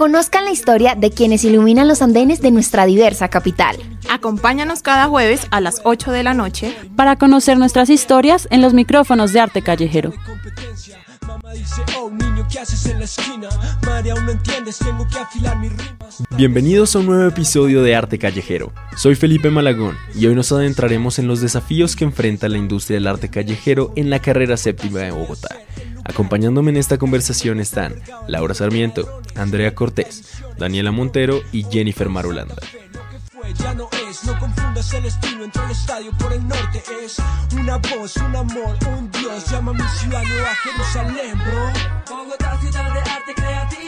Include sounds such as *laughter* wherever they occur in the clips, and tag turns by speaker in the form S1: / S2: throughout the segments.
S1: Conozcan la historia de quienes iluminan los andenes de nuestra diversa capital.
S2: Acompáñanos cada jueves a las 8 de la noche
S3: para conocer nuestras historias en los micrófonos de arte callejero.
S4: Bienvenidos a un nuevo episodio de Arte Callejero. Soy Felipe Malagón y hoy nos adentraremos en los desafíos que enfrenta la industria del arte callejero en la carrera séptima de Bogotá. Acompañándome en esta conversación están Laura Sarmiento, Andrea Cortés, Daniela Montero y Jennifer Marulanda.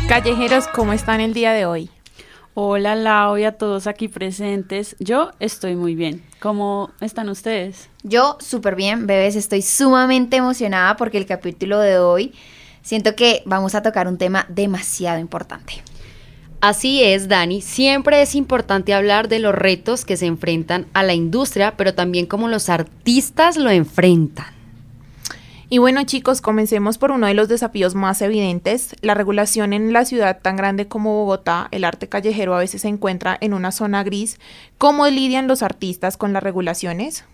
S2: Callejeros, ¿cómo están el día de hoy?
S3: Hola Lau y a todos aquí presentes. Yo estoy muy bien. ¿Cómo están ustedes?
S1: Yo súper bien, bebés. Estoy sumamente emocionada porque el capítulo de hoy siento que vamos a tocar un tema demasiado importante.
S5: Así es, Dani. Siempre es importante hablar de los retos que se enfrentan a la industria, pero también cómo los artistas lo enfrentan.
S2: Y bueno chicos, comencemos por uno de los desafíos más evidentes. La regulación en la ciudad tan grande como Bogotá, el arte callejero a veces se encuentra en una zona gris. ¿Cómo lidian los artistas con las regulaciones?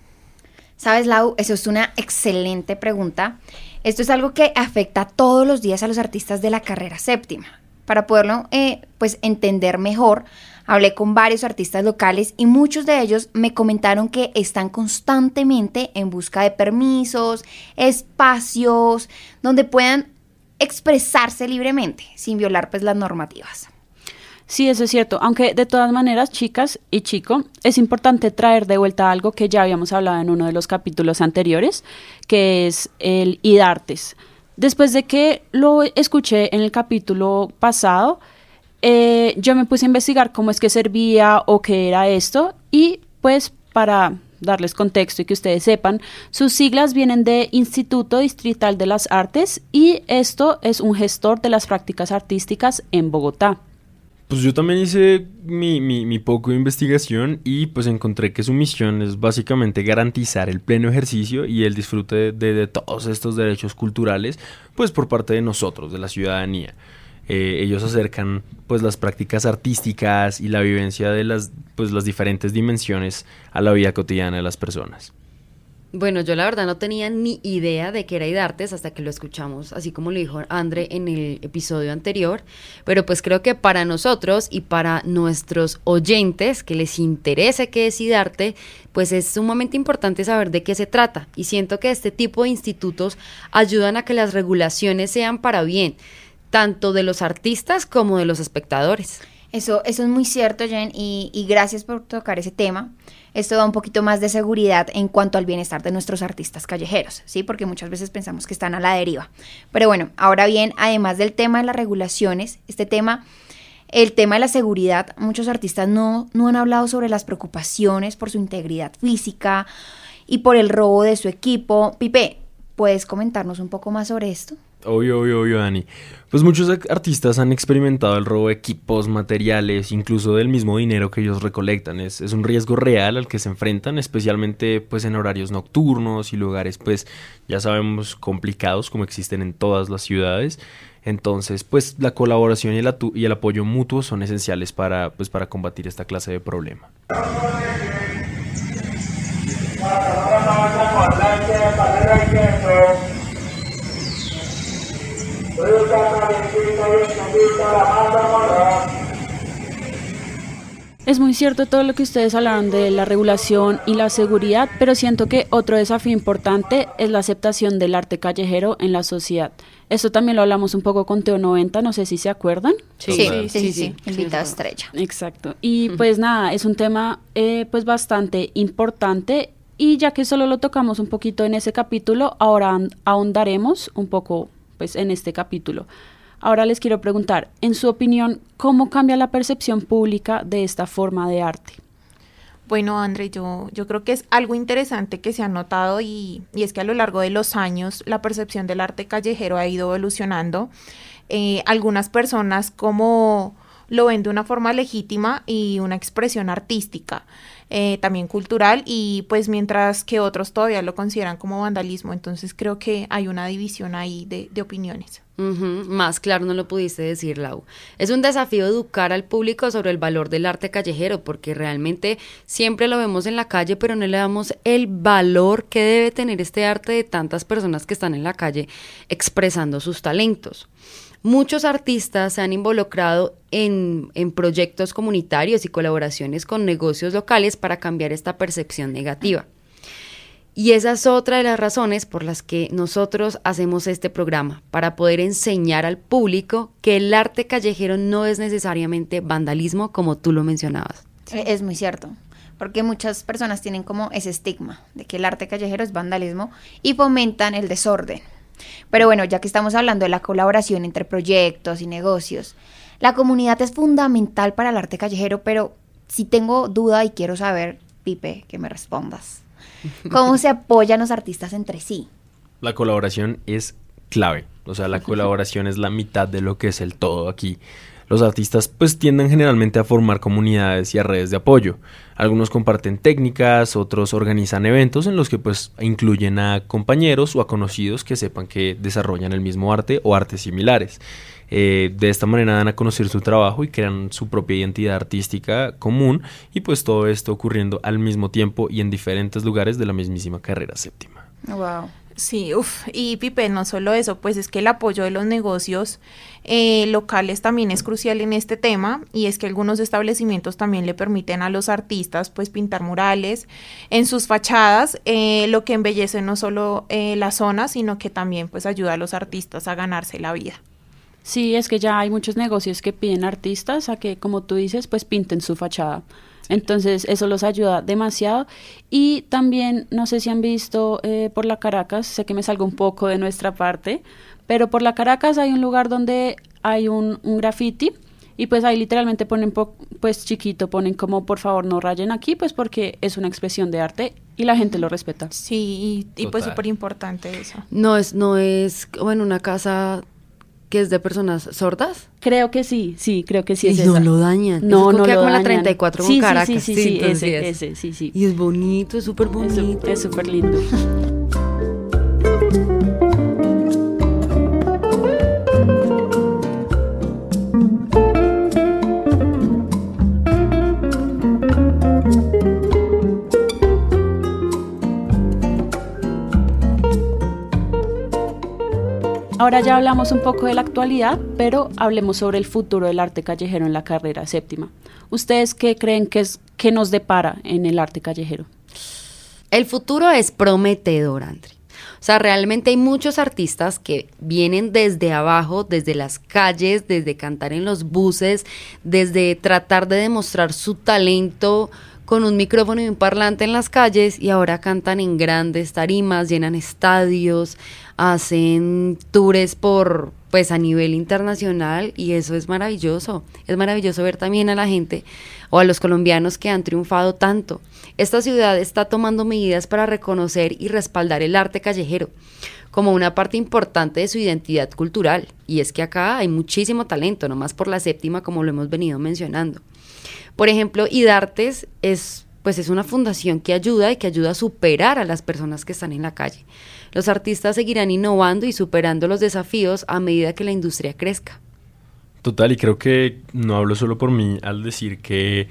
S1: Sabes, Lau, eso es una excelente pregunta. Esto es algo que afecta todos los días a los artistas de la carrera séptima. Para poderlo eh, pues entender mejor, Hablé con varios artistas locales y muchos de ellos me comentaron que están constantemente en busca de permisos, espacios donde puedan expresarse libremente sin violar pues las normativas.
S3: Sí, eso es cierto, aunque de todas maneras, chicas y chico, es importante traer de vuelta algo que ya habíamos hablado en uno de los capítulos anteriores, que es el IDARTES. Después de que lo escuché en el capítulo pasado, eh, yo me puse a investigar cómo es que servía o qué era esto y pues para darles contexto y que ustedes sepan, sus siglas vienen de Instituto Distrital de las Artes y esto es un gestor de las prácticas artísticas en Bogotá.
S4: Pues yo también hice mi, poco de investigación y pues encontré que su misión es básicamente garantizar el pleno ejercicio y el disfrute de, de todos estos derechos culturales pues por parte de nosotros, de la ciudadanía. Eh, ellos acercan pues las prácticas artísticas y la vivencia de las pues las diferentes dimensiones a la vida cotidiana de las personas.
S5: Bueno, yo la verdad no tenía ni idea de que era IDARTES hasta que lo escuchamos, así como lo dijo André en el episodio anterior, pero pues creo que para nosotros y para nuestros oyentes que les interese qué es IDARTE, pues es sumamente importante saber de qué se trata y siento que este tipo de institutos ayudan a que las regulaciones sean para bien tanto de los artistas como de los espectadores.
S1: Eso, eso es muy cierto, Jen, y, gracias por tocar ese tema. Esto da un poquito más de seguridad en cuanto al bienestar de nuestros artistas callejeros, ¿sí? Porque muchas veces pensamos que están a la deriva. Pero bueno, ahora bien, además del tema de las regulaciones, este tema, el tema de la seguridad, muchos artistas no, no han hablado sobre las preocupaciones por su integridad física y por el robo de su equipo. Pipe, ¿puedes comentarnos un poco más sobre esto?
S4: Obvio, obvio, obvio, Dani. Pues muchos artistas han experimentado el robo de equipos, materiales, incluso del mismo dinero que ellos recolectan. Es, un riesgo real al que se enfrentan, especialmente pues en horarios nocturnos y lugares pues ya sabemos complicados como existen en todas las ciudades. Entonces pues la colaboración y el, y el apoyo mutuo son esenciales para, pues, para combatir esta clase de problema.
S3: Es muy cierto todo lo que ustedes hablaron de la regulación y la seguridad, pero siento que otro desafío importante es la aceptación del arte callejero en la sociedad. Esto también lo hablamos un poco con Teo 90, no sé si se acuerdan.
S1: Sí, sí, sí, sí, invita estrella.
S3: Exacto. Y pues nada, es un tema eh, pues bastante importante y ya que solo lo tocamos un poquito en ese capítulo, ahora ahondaremos un poco pues en este capítulo. Ahora les quiero preguntar, en su opinión, ¿cómo cambia la percepción pública de esta forma de arte?
S2: Bueno, André, yo, yo creo que es algo interesante que se ha notado y, es que a lo largo de los años la percepción del arte callejero ha ido evolucionando. Eh, algunas personas como lo ven de una forma legítima y una expresión artística. Eh, también cultural y pues mientras que otros todavía lo consideran como vandalismo, entonces creo que hay una división ahí de, de opiniones.
S5: Más claro no lo pudiste decir, Lau. Es un desafío educar al público sobre el valor del arte callejero, porque realmente siempre lo vemos en la calle, pero no le damos el valor que debe tener este arte de tantas personas que están en la calle expresando sus talentos. Muchos artistas se han involucrado en, en, proyectos comunitarios y colaboraciones con negocios locales para cambiar esta percepción negativa. Y esa es otra de las razones por las que nosotros hacemos este programa, para poder enseñar al público que el arte callejero no es necesariamente vandalismo, como tú lo mencionabas.
S1: Eh, es muy cierto, porque muchas personas tienen como ese estigma de que el arte callejero es vandalismo y fomentan el desorden. Pero bueno, ya que estamos hablando de la colaboración entre proyectos y negocios, la comunidad es fundamental para el arte callejero, pero si tengo duda y quiero saber, Pipe, que me respondas. ¿Cómo se apoyan los artistas entre sí?
S4: La colaboración es clave. O sea, la colaboración es la mitad de lo que es el todo aquí. Los artistas pues tienden generalmente a formar comunidades y a redes de apoyo. Algunos comparten técnicas, otros organizan eventos en los que pues incluyen a compañeros o a conocidos que sepan que desarrollan el mismo arte o artes similares. Eh, de esta manera dan a conocer su trabajo y crean su propia identidad artística común y pues todo esto ocurriendo al mismo tiempo y en diferentes lugares de la mismísima carrera séptima.
S1: Wow.
S2: Sí, uff, y Pipe, no solo eso, pues es que el apoyo de los negocios eh, locales también es crucial en este tema y es que algunos establecimientos también le permiten a los artistas pues pintar murales en sus fachadas, eh, lo que embellece no solo la zona, sino que también pues ayuda a los artistas a ganarse la vida.
S3: Sí, es que ya hay muchos negocios que piden artistas a que, como tú dices, pues pinten su fachada. Entonces eso los ayuda demasiado. Y también, no sé si han visto eh, por la Caracas, sé que me salgo un poco de nuestra parte, pero por la Caracas hay un lugar donde hay un, un graffiti y pues ahí literalmente ponen, pues chiquito, ponen como por favor no rayen aquí, pues porque es una expresión de arte y la gente lo respeta.
S2: Sí, y, y pues súper importante eso.
S5: No es, no es, bueno, una casa que es de personas sordas?
S3: Creo que sí, sí, creo que sí.
S5: Y no lo dañan.
S3: No, no lo
S5: con
S3: dañan.
S5: la 34
S3: sí,
S5: Caracas.
S3: Sí, sí, sí, sí, ese, ese, sí, sí.
S5: Y es bonito, es súper bonito.
S3: Es súper lindo. *laughs* Ahora ya hablamos un poco de la actualidad, pero hablemos sobre el futuro del arte callejero en la carrera séptima. ¿Ustedes qué creen que, es, que nos depara en el arte callejero?
S5: El futuro es prometedor, Andri. O sea, realmente hay muchos artistas que vienen desde abajo, desde las calles, desde cantar en los buses, desde tratar de demostrar su talento con un micrófono y un parlante en las calles y ahora cantan en grandes tarimas, llenan estadios, hacen tours por pues a nivel internacional y eso es maravilloso. Es maravilloso ver también a la gente o a los colombianos que han triunfado tanto. Esta ciudad está tomando medidas para reconocer y respaldar el arte callejero como una parte importante de su identidad cultural. Y es que acá hay muchísimo talento, no más por la séptima como lo hemos venido mencionando. Por ejemplo, IDARTES es, pues es una fundación que ayuda y que ayuda a superar a las personas que están en la calle. Los artistas seguirán innovando y superando los desafíos a medida que la industria crezca.
S4: Total, y creo que no hablo solo por mí al decir que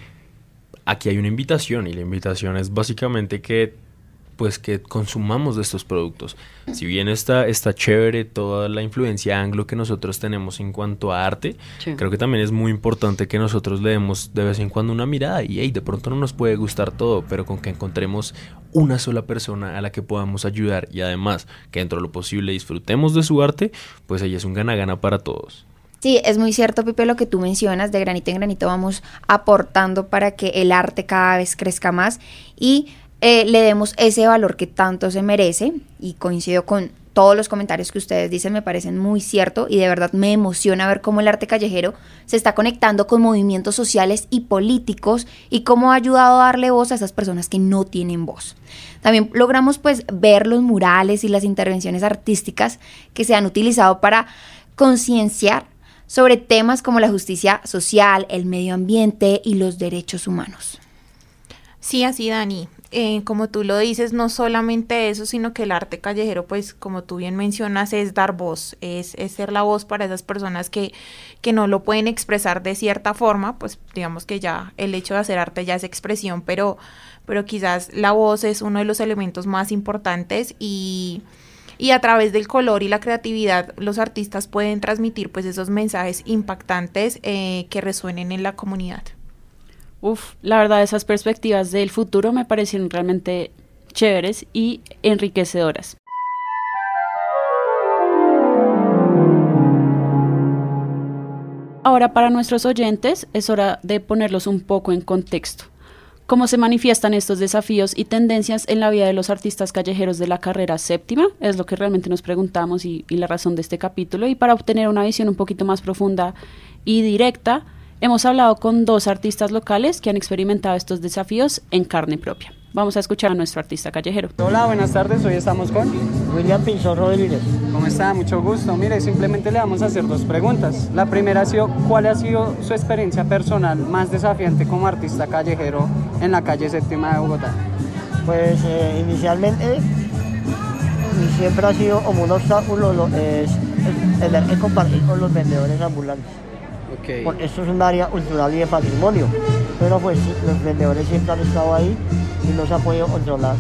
S4: aquí hay una invitación y la invitación es básicamente que pues que consumamos de estos productos. Si bien está, está chévere toda la influencia anglo que nosotros tenemos en cuanto a arte,
S5: Sí.
S4: creo que también es muy importante que nosotros le demos de vez en cuando una mirada y hey, de pronto no nos puede gustar todo, pero con que encontremos una sola persona a la que podamos ayudar y además que dentro de lo posible disfrutemos de su arte, pues ahí es un gana-gana para todos.
S1: Sí, es muy cierto, Pipe, lo que tú mencionas, de granito en granito vamos aportando para que el arte cada vez crezca más y eh, le demos ese valor que tanto se merece y coincido con todos los comentarios que ustedes dicen, me parecen muy cierto y de verdad me emociona ver cómo el arte callejero se está conectando con movimientos sociales y políticos y cómo ha ayudado a darle voz a esas personas que no tienen voz. También logramos pues ver los murales y las intervenciones artísticas que se han utilizado para concienciar sobre temas como la justicia social, el medio ambiente y los derechos humanos.
S2: Sí, así, Dani. Eh, como tú lo dices, no solamente eso, sino que el arte callejero, pues como tú bien mencionas, es dar voz, es, es ser la voz para esas personas que, que no lo pueden expresar de cierta forma, pues digamos que ya el hecho de hacer arte ya es expresión, pero, pero quizás la voz es uno de los elementos más importantes y, y a través del color y la creatividad los artistas pueden transmitir pues esos mensajes impactantes eh, que resuenen en la comunidad.
S3: Uf, la verdad esas perspectivas del futuro me parecieron realmente chéveres y enriquecedoras. Ahora para nuestros oyentes es hora de ponerlos un poco en contexto. ¿Cómo se manifiestan estos desafíos y tendencias en la vida de los artistas callejeros de la carrera séptima? Es lo que realmente nos preguntamos y, y la razón de este capítulo. Y para obtener una visión un poquito más profunda y directa, hemos hablado con dos artistas locales que han experimentado estos desafíos en carne propia. Vamos a escuchar a nuestro artista callejero.
S6: Hola, buenas tardes. Hoy estamos con
S7: William Pinzón Rodríguez.
S6: ¿Cómo está? Mucho gusto. Mire, simplemente le vamos a hacer dos preguntas. La primera ha sido, ¿cuál ha sido su experiencia personal más desafiante como artista callejero en la calle séptima de Bogotá?
S7: Pues eh, inicialmente y siempre ha sido como un obstáculo lo, es el tener que compartir con los vendedores ambulantes.
S6: Ok.
S7: Porque esto es un área cultural y de patrimonio. Pero pues los vendedores siempre han estado ahí y no se ha podido controlar.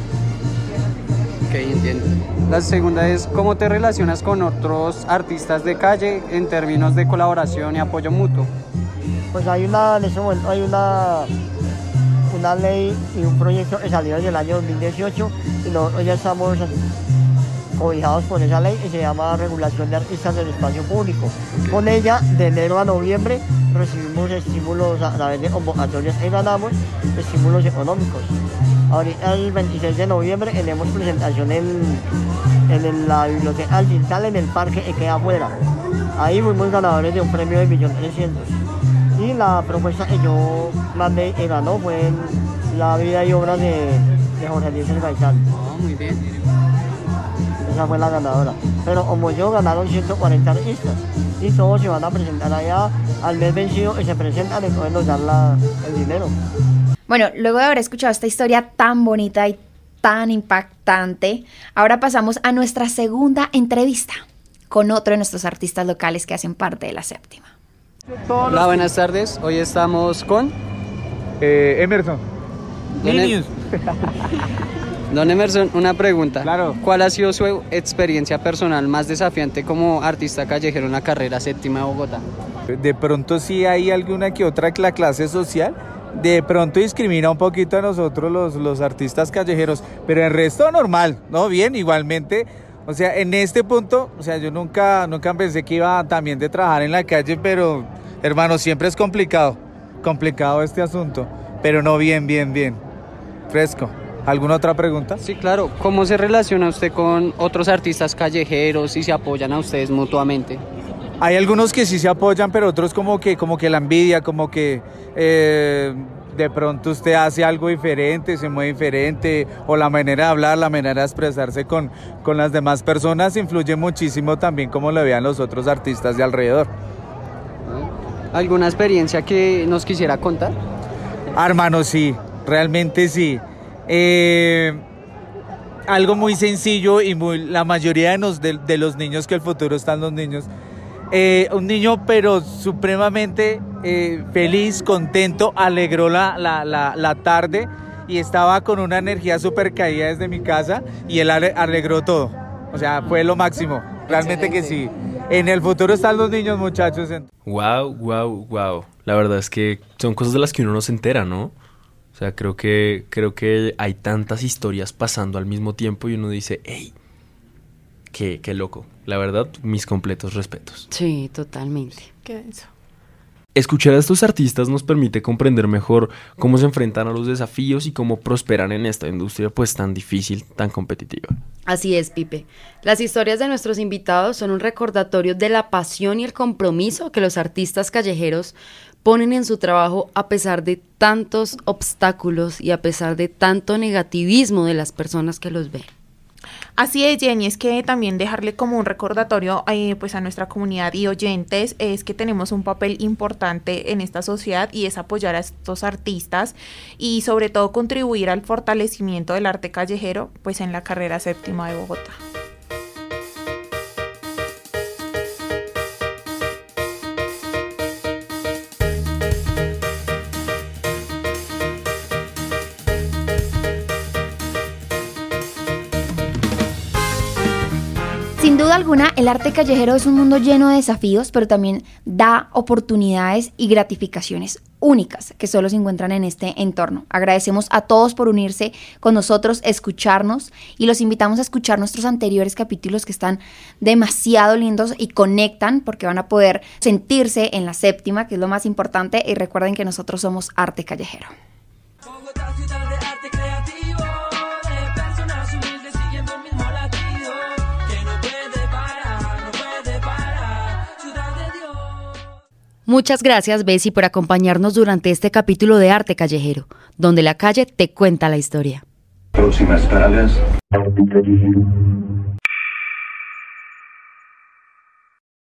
S6: Ok, entiendo. La segunda es, ¿cómo te relacionas con otros artistas de calle en términos de colaboración y apoyo mutuo?
S7: Pues hay una, en este momento hay una, una ley y un proyecto que salió en el año 2018 y nosotros ya estamos cobijados por esa ley y se llama Regulación de Artistas del Espacio Público. Con ella, de enero a noviembre, recibimos estímulos a través de convocatorias y ganamos estímulos económicos. Ahorita el 26 de noviembre tenemos presentación en, en la biblioteca al Tintal en el parque que queda afuera. Ahí fuimos ganadores de un premio de 1.300.000. Y la propuesta que yo mandé y ganó fue la vida y obra de, de Jorge Luis Gaitán.
S6: Oh, muy bien.
S7: Esa fue la ganadora. Pero como yo ganaron 140 artistas y todos se van a presentar allá al mes vencido y se presentan y pueden dan la- el dinero.
S1: Bueno, luego de haber escuchado esta historia tan bonita y tan impactante, ahora pasamos a nuestra segunda entrevista con otro de nuestros artistas locales que hacen parte de la séptima.
S6: Hola, buenas tardes. Hoy estamos con
S8: Eh, Emerson.
S6: Em- *laughs* Don Emerson, una pregunta.
S8: Claro.
S6: ¿Cuál ha sido su experiencia personal más desafiante como artista callejero en la carrera séptima de Bogotá?
S8: De pronto sí hay alguna que otra la clase social. De pronto discrimina un poquito a nosotros los, los artistas callejeros, pero el resto normal, ¿no? Bien, igualmente. O sea, en este punto, o sea, yo nunca, nunca pensé que iba también de trabajar en la calle, pero hermano, siempre es complicado, complicado este asunto, pero no bien, bien, bien, fresco. ¿Alguna otra pregunta?
S6: Sí, claro. ¿Cómo se relaciona usted con otros artistas callejeros y se apoyan a ustedes mutuamente?
S8: Hay algunos que sí se apoyan, pero otros como que, como que la envidia, como que eh, de pronto usted hace algo diferente, se mueve diferente, o la manera de hablar, la manera de expresarse con, con las demás personas influye muchísimo también como lo vean los otros artistas de alrededor.
S6: ¿Alguna experiencia que nos quisiera contar?
S8: Hermano, sí, realmente sí. Eh, algo muy sencillo y muy, la mayoría de, nos- de- de los niños que el futuro están los niños. Eh, un niño pero supremamente eh, feliz, contento, alegró la, la, la, la tarde y estaba con una energía súper caída desde mi casa y él ale- alegró todo. O sea, fue lo máximo. Realmente que sí. En el futuro están los niños, muchachos.
S4: Wow, wow, wow. La verdad es que son cosas de las que uno no se entera, ¿no? O sea, creo que, creo que hay tantas historias pasando al mismo tiempo y uno dice, hey, qué, qué loco. La verdad, mis completos respetos.
S5: Sí, totalmente.
S2: ¿Qué eso?
S4: Escuchar a estos artistas nos permite comprender mejor cómo se enfrentan a los desafíos y cómo prosperan en esta industria pues tan difícil, tan competitiva.
S5: Así es, Pipe. Las historias de nuestros invitados son un recordatorio de la pasión y el compromiso que los artistas callejeros ponen en su trabajo a pesar de tantos obstáculos y a pesar de tanto negativismo de las personas que los ven.
S2: Así es, Jenny, es que también dejarle como un recordatorio eh, pues a nuestra comunidad y oyentes es que tenemos un papel importante en esta sociedad y es apoyar a estos artistas y sobre todo contribuir al fortalecimiento del arte callejero pues en la carrera séptima de Bogotá.
S1: Duda alguna, el arte callejero es un mundo lleno de desafíos, pero también da oportunidades y gratificaciones únicas que solo se encuentran en este entorno. Agradecemos a todos por unirse con nosotros, escucharnos y los invitamos a escuchar nuestros anteriores capítulos que están demasiado lindos y conectan porque van a poder sentirse en la séptima, que es lo más importante, y recuerden que nosotros somos arte callejero.
S5: Muchas gracias, Bessie, por acompañarnos durante este capítulo de Arte Callejero, donde la calle te cuenta la historia.
S9: Próximas paradas.